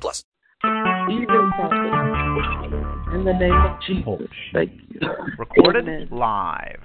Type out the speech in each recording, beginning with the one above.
plus. Even Father, in the name of Jesus, thank you. Recorded Amen. live.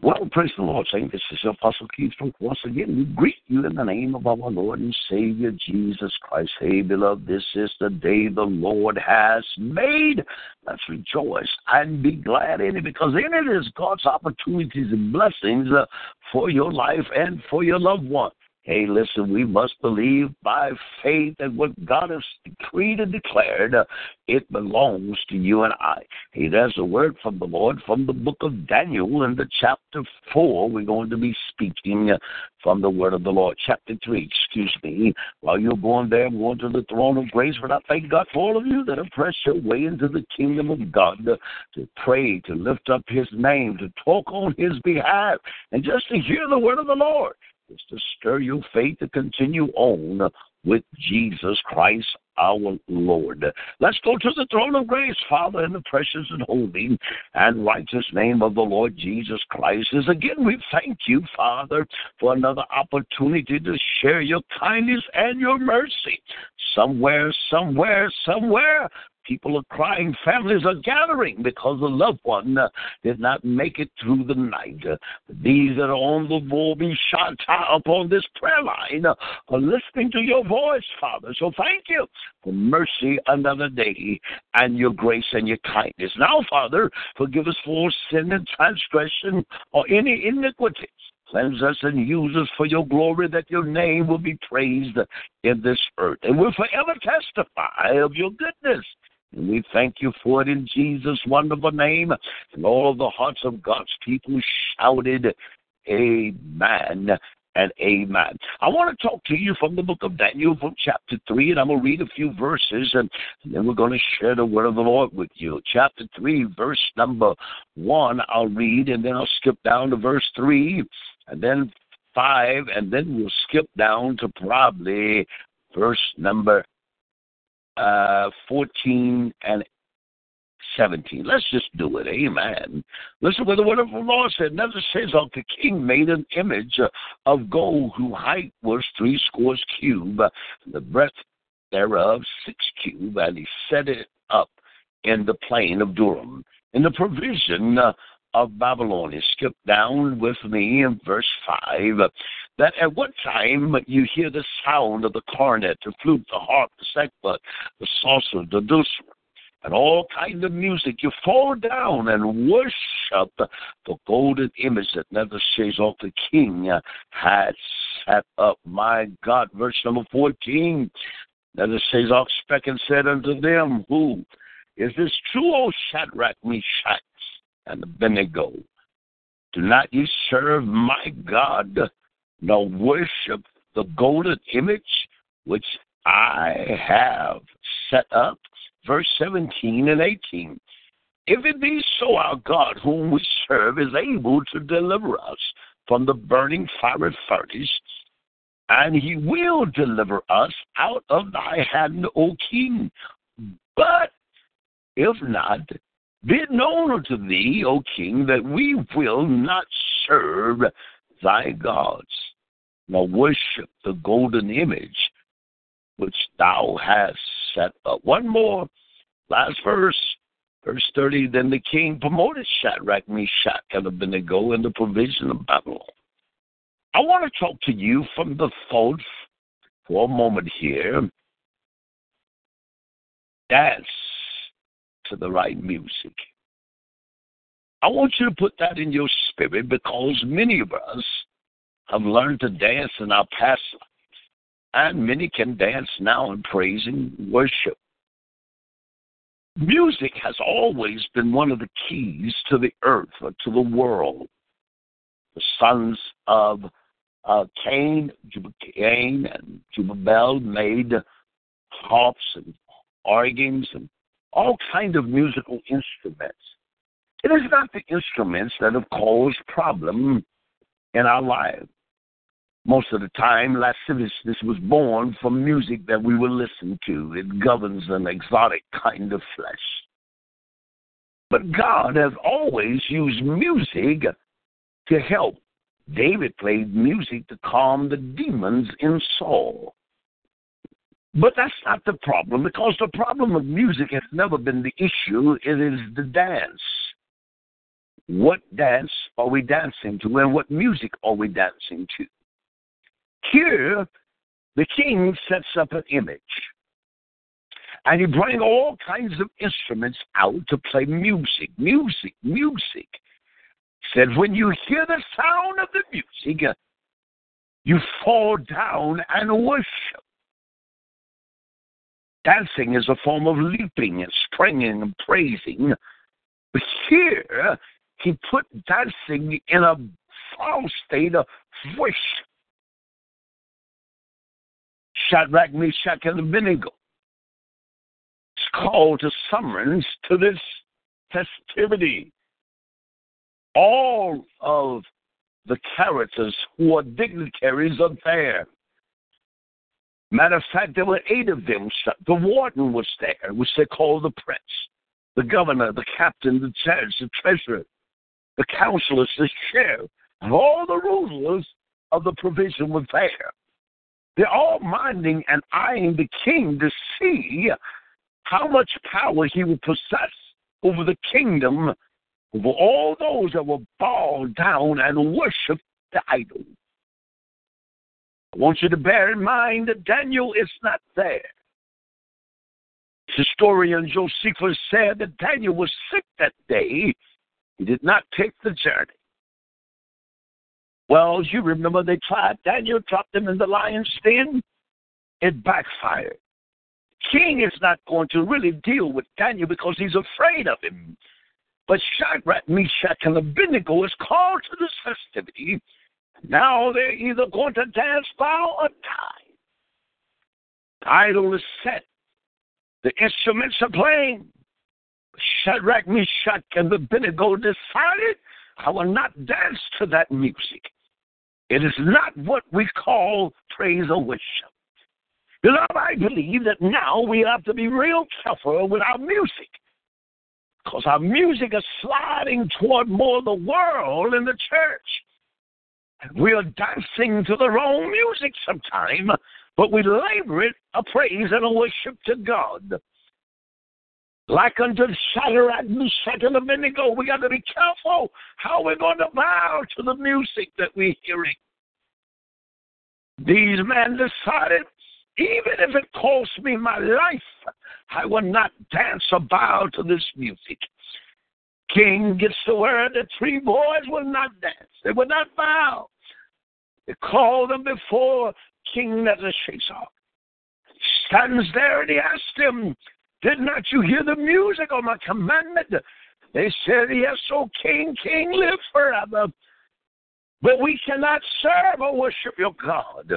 Well, praise the Lord, Saint. This is Apostle Keith from once again. We greet you in the name of our Lord and Savior Jesus Christ. Hey, beloved, this is the day the Lord has made. Let's rejoice and be glad in it because in it is God's opportunities and blessings uh, for your life and for your loved one. Hey, listen, we must believe by faith that what God has decreed and declared, uh, it belongs to you and I. Hey, there's a word from the Lord from the book of Daniel in the chapter 4. We're going to be speaking uh, from the word of the Lord. Chapter 3, excuse me. While you're going there, I'm going to the throne of grace, but I thank God for all of you that have pressed your way into the kingdom of God uh, to pray, to lift up his name, to talk on his behalf, and just to hear the word of the Lord is to stir your faith to continue on with Jesus Christ our Lord. Let's go to the throne of grace, Father, in the precious and holy and righteous name of the Lord Jesus Christ. As again, we thank you, Father, for another opportunity to share your kindness and your mercy. Somewhere, somewhere, somewhere, people are crying, families are gathering because a loved one uh, did not make it through the night. Uh, these that are on the Volby Shanta upon this prayer line uh, are listening to your voice, Father. So thank you for mercy another day and your grace and your kindness. Now, Father, forgive us for sin and transgression or any iniquity. Cleanse us and use us for your glory, that your name will be praised in this earth. And we'll forever testify of your goodness. And we thank you for it in Jesus' wonderful name. And all the hearts of God's people shouted, Amen and Amen. I want to talk to you from the book of Daniel, from chapter 3, and I'm going to read a few verses, and then we're going to share the word of the Lord with you. Chapter 3, verse number 1, I'll read, and then I'll skip down to verse 3, and then 5, and then we'll skip down to probably verse number uh, 14 and 17. Let's just do it. Amen. Listen what the the Lord said. Never says of the king made an image of gold whose height was three scores cube, the breadth thereof six cube, and he set it up in the plain of Dura. In the provision of Babylon, he skipped down with me in verse 5 that at one time you hear the sound of the cornet, the flute, the harp, the sackbut, the saucer, the dulcimer, and all kind of music. You fall down and worship the golden image that Nebuchadnezzar the king had set up. My God, verse number 14. Nebuchadnezzar spake and said unto them, Who is this true, O Shadrach, Meshach, and Abednego? Do not ye serve my God? Nor worship the golden image which I have set up. Verse 17 and 18. If it be so, our God, whom we serve, is able to deliver us from the burning fiery furnace, and he will deliver us out of thy hand, O king. But if not, be it known unto thee, O king, that we will not serve thy gods, nor worship the golden image which thou hast set up. One more, last verse, verse 30. Then the king promoted Shadrach, Meshach, and Abednego in the provision of Babylon. I want to talk to you from the thought for a moment here. Dance to the right music. I want you to put that in your spirit because many of us have learned to dance in our past lives, and many can dance now in praise and worship. Music has always been one of the keys to the earth or to the world. The sons of uh, Cain, Cain and Jubal made harps and organs and all kind of musical instruments. It is not the instruments that have caused problem in our lives. Most of the time, lasciviousness was born from music that we were listen to. It governs an exotic kind of flesh. But God has always used music to help. David played music to calm the demons in Saul. But that's not the problem because the problem of music has never been the issue. It is the dance. What dance are we dancing to and what music are we dancing to? Here, the king sets up an image. And he brings all kinds of instruments out to play music, music, music. Said when you hear the sound of the music, you fall down and worship. Dancing is a form of leaping and springing and praising. But here, he put dancing in a false state of worship. Shadrach, Meshach, and Abednego. It's called to summons to this festivity. All of the characters who are dignitaries are there. Matter of fact, there were eight of them. The warden was there, which they call the prince, the governor, the captain, the judge, the treasurer, the counselors, the sheriff, and all the rulers of the provision were there. They're all minding and eyeing the king to see how much power he would possess over the kingdom, over all those that will bow down and worship the idol. I want you to bear in mind that Daniel is not there. Historian Josephus said that Daniel was sick that day. He did not take the journey. Well, you remember they tried Daniel, dropped him in the lion's den. It backfired. King is not going to really deal with Daniel because he's afraid of him. But Shadrach, Meshach, and Abednego is called to this festivity. Now they're either going to dance, bow, or die. The idol is set. The instruments are playing. Shadrach, Meshach, and the Abednego decided, I will not dance to that music. It is not what we call praise or worship. Beloved, I believe that now we have to be real careful with our music. Because our music is sliding toward more the world in the church. We are dancing to the wrong music sometime, but we labor it a praise and a worship to God. Like unto the Shadrach, Meshach, and Abednego, we got to be careful how we're going to bow to the music that we're hearing. These men decided, even if it costs me my life, I will not dance or bow to this music. King gets the word that three boys will not dance. They will not bow. They call them before King Nebuchadnezzar. Stands there and he asks him, did not you hear the music of my commandment? They said, Yes, O King, King, live forever. But we cannot serve or worship your God.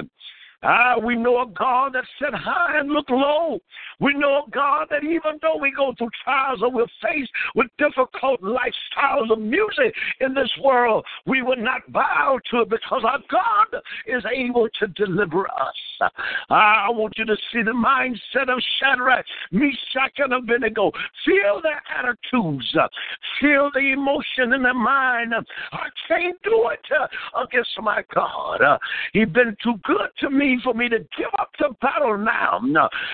Ah, we know a God that sit high and look low. We know a God that even though we go through trials or we're faced with difficult lifestyles of music in this world, we will not bow to it because our God is able to deliver us. Ah, I want you to see the mindset of Shadrach, Meshach, and Abednego. Feel their attitudes. Feel the emotion in their mind. I can't do it against my God. He's been too good to me for me to give up the battle now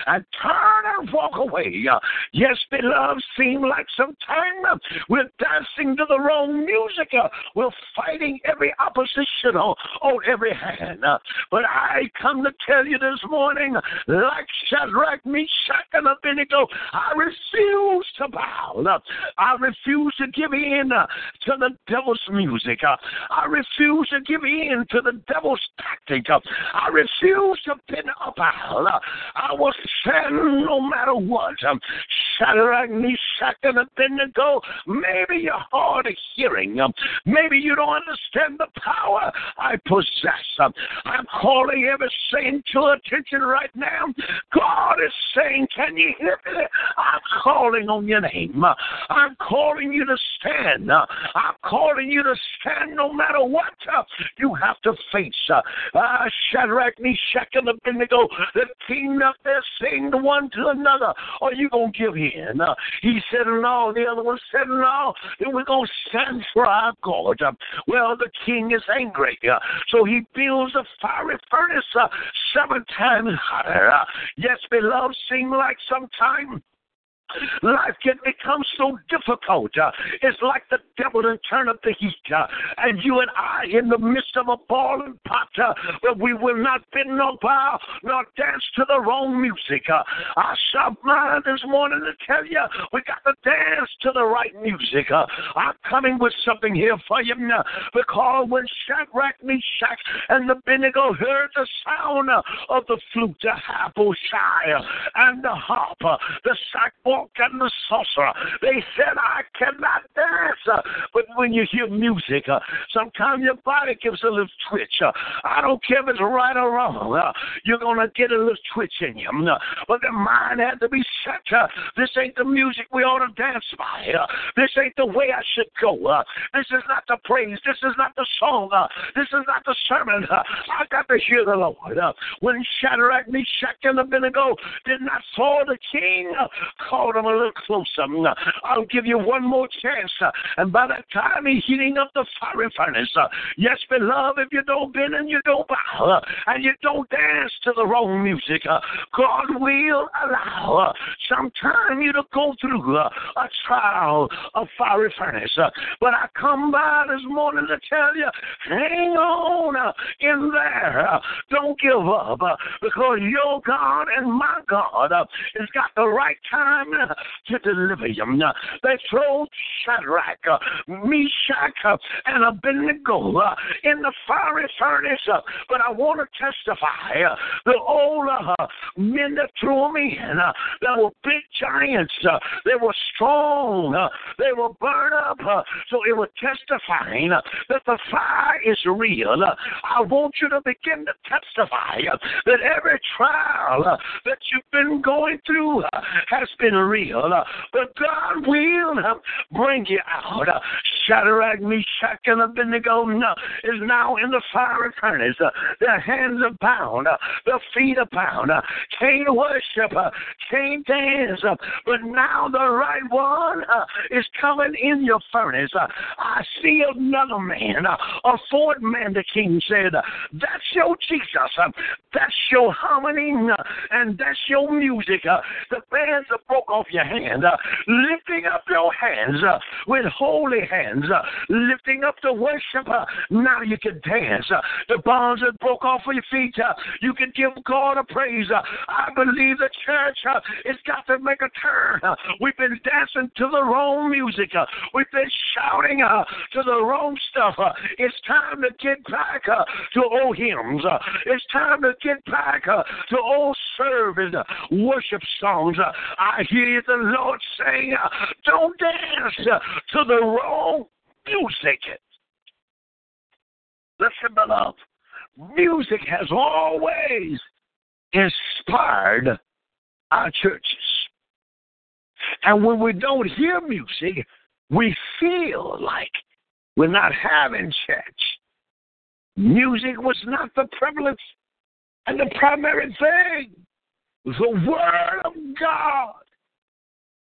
and turn and walk away. Uh, yes, beloved, seem like sometimes uh, we're dancing to the wrong music. Uh, we're fighting every opposition on, on every hand. But I come to tell you this morning, like Shadrach, Meshach, and Abednego, I refuse to bow. I refuse to give in to the devil's music. I refuse to give in to the devil's tactic. I refuse refuse to pin up. I will stand no matter what. Shadrach, Meshach, and Abednego, maybe you're hard of hearing. Um, maybe you don't understand the power I possess. Um, I'm calling every saint to attention right now. God is saying, Can you hear me? I'm calling on your name. I'm calling you to stand. I'm calling you to stand no matter what you have to face. Uh, Shadrach, Meshach, and Abednego, the king up there saying one to another, Are you going to give in? Uh, he said, No. The other one said, No. Then we're going to stand for our God. Uh, well, the king is angry. Uh, so he builds a fiery furnace uh, seven times hotter. Uh, yes, beloved, seem like sometimes Life can become so difficult. Uh, it's like the devil to turn up the heat. Uh, and you and I in the midst of a boiling pot, uh, but we will not bend no bow nor dance to the wrong music. Uh, I shot mine this morning to tell you we got to dance to the right music. Uh, I'm coming with something here for you uh, because when Shadrach, Meshach, and the Abednego heard the sound uh, of the flute, the shy, and the harp, the the and the sorcerer. They said, I cannot dance. Uh, but when you hear music, uh, sometimes your body gives a little twitch. Uh, I don't care if it's right or wrong. Uh, you're going to get a little twitch in you. Uh, but the mind had to be set. Uh, this ain't the music we ought to dance by. This ain't the way I should go. This is not the praise. This is not the song. This is not the sermon. I got to hear the Lord. When Shadrach, Meshach, and Abednego did not saw the king, call hold him a little closer. I'll give you one more chance. And by that time, he's heating up the fiery furnace. Yes, beloved, if you don't bend and you don't bow and you don't dance to the wrong music, God will allow sometime you to go through a trial of fiery furnace. But I come by this morning to tell you, hang on in there. Don't give up because your God and my God has got the right time to deliver you. They throw Shadrach, uh, Meshach, uh, and Abednego uh, in the fiery furnace. But I want to testify the old men that threw them in, they were big giants. They were strong. They were burned up. So it was testifying that the fire is real. I want you to begin to testify that every trial that you've been going through has been real, uh, but God will uh, bring you out. Uh, Shadrach, Meshach, and Abednego uh, is now in the fiery furnace. Uh, their hands are bound, uh, their feet are bound. Can't worship, can't dance, but now the right one is coming in your furnace. I see another man, a fourth man, the king said, That's your Jesus, that's your harmony, and that's your music. The bands are broke off your hand, uh, lifting up your hands uh, with holy hands, uh, lifting up the worship. Uh, now you can dance. Uh, the bonds that broke off of your feet, uh, you can give God a praise. I believe the church uh, has got to make a turn. We've been dancing to the wrong music. We've been shouting to the wrong stuff. It's time to get back to old hymns. It's time to get back to old service, worship songs. I hear the Lord saying, don't dance to the wrong music. Listen, beloved, music has always inspired our churches. And when we don't hear music, we feel like we're not having church. Music was not the prevalence and the primary thing. The Word of God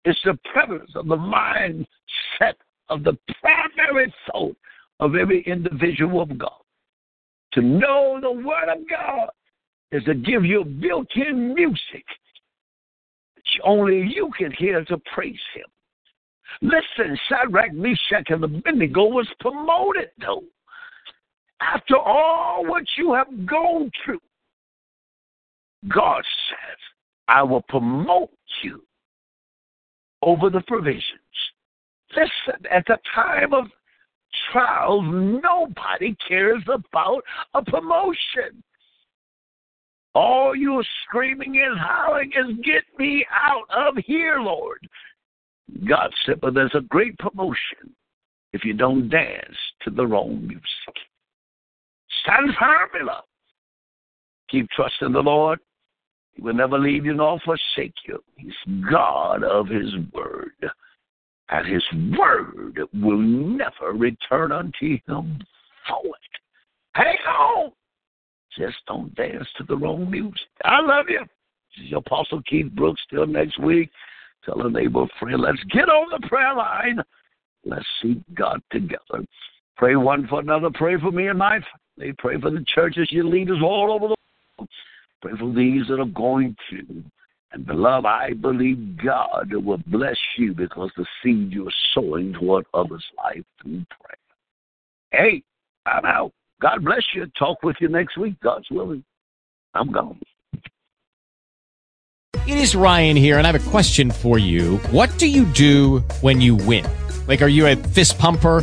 it's the prevalence of the mindset of the primary thought of every individual of God. To know the Word of God is to give you built in music only you can hear to praise Him. Listen, Shadrach, Meshach, and the Abednego was promoted, though. After all what you have gone through, God says, I will promote you over the provisions. Listen, at the time of trials, nobody cares about a promotion. All you're screaming and hollering is, Get me out of here, Lord. God said, but there's a great promotion if you don't dance to the wrong music. Stand firm, beloved. Keep trusting the Lord. He will never leave you nor forsake you. He's God of His word. And His word will never return unto Him void. Hang on. Just don't dance to the wrong music. I love you. This is your Apostle Keith Brooks. Till next week. Tell a neighbor, friend, let's get on the prayer line. Let's seek God together. Pray one for another. Pray for me and my family. Pray for the churches, your leaders all over the world. Pray for these that are going to. And beloved, I believe God will bless you because the seed you're sowing toward others' life through prayer. Hey, I'm out. God bless you. Talk with you next week, God's willing. I'm gone. It is Ryan here, and I have a question for you. What do you do when you win? Like, are you a fist pumper?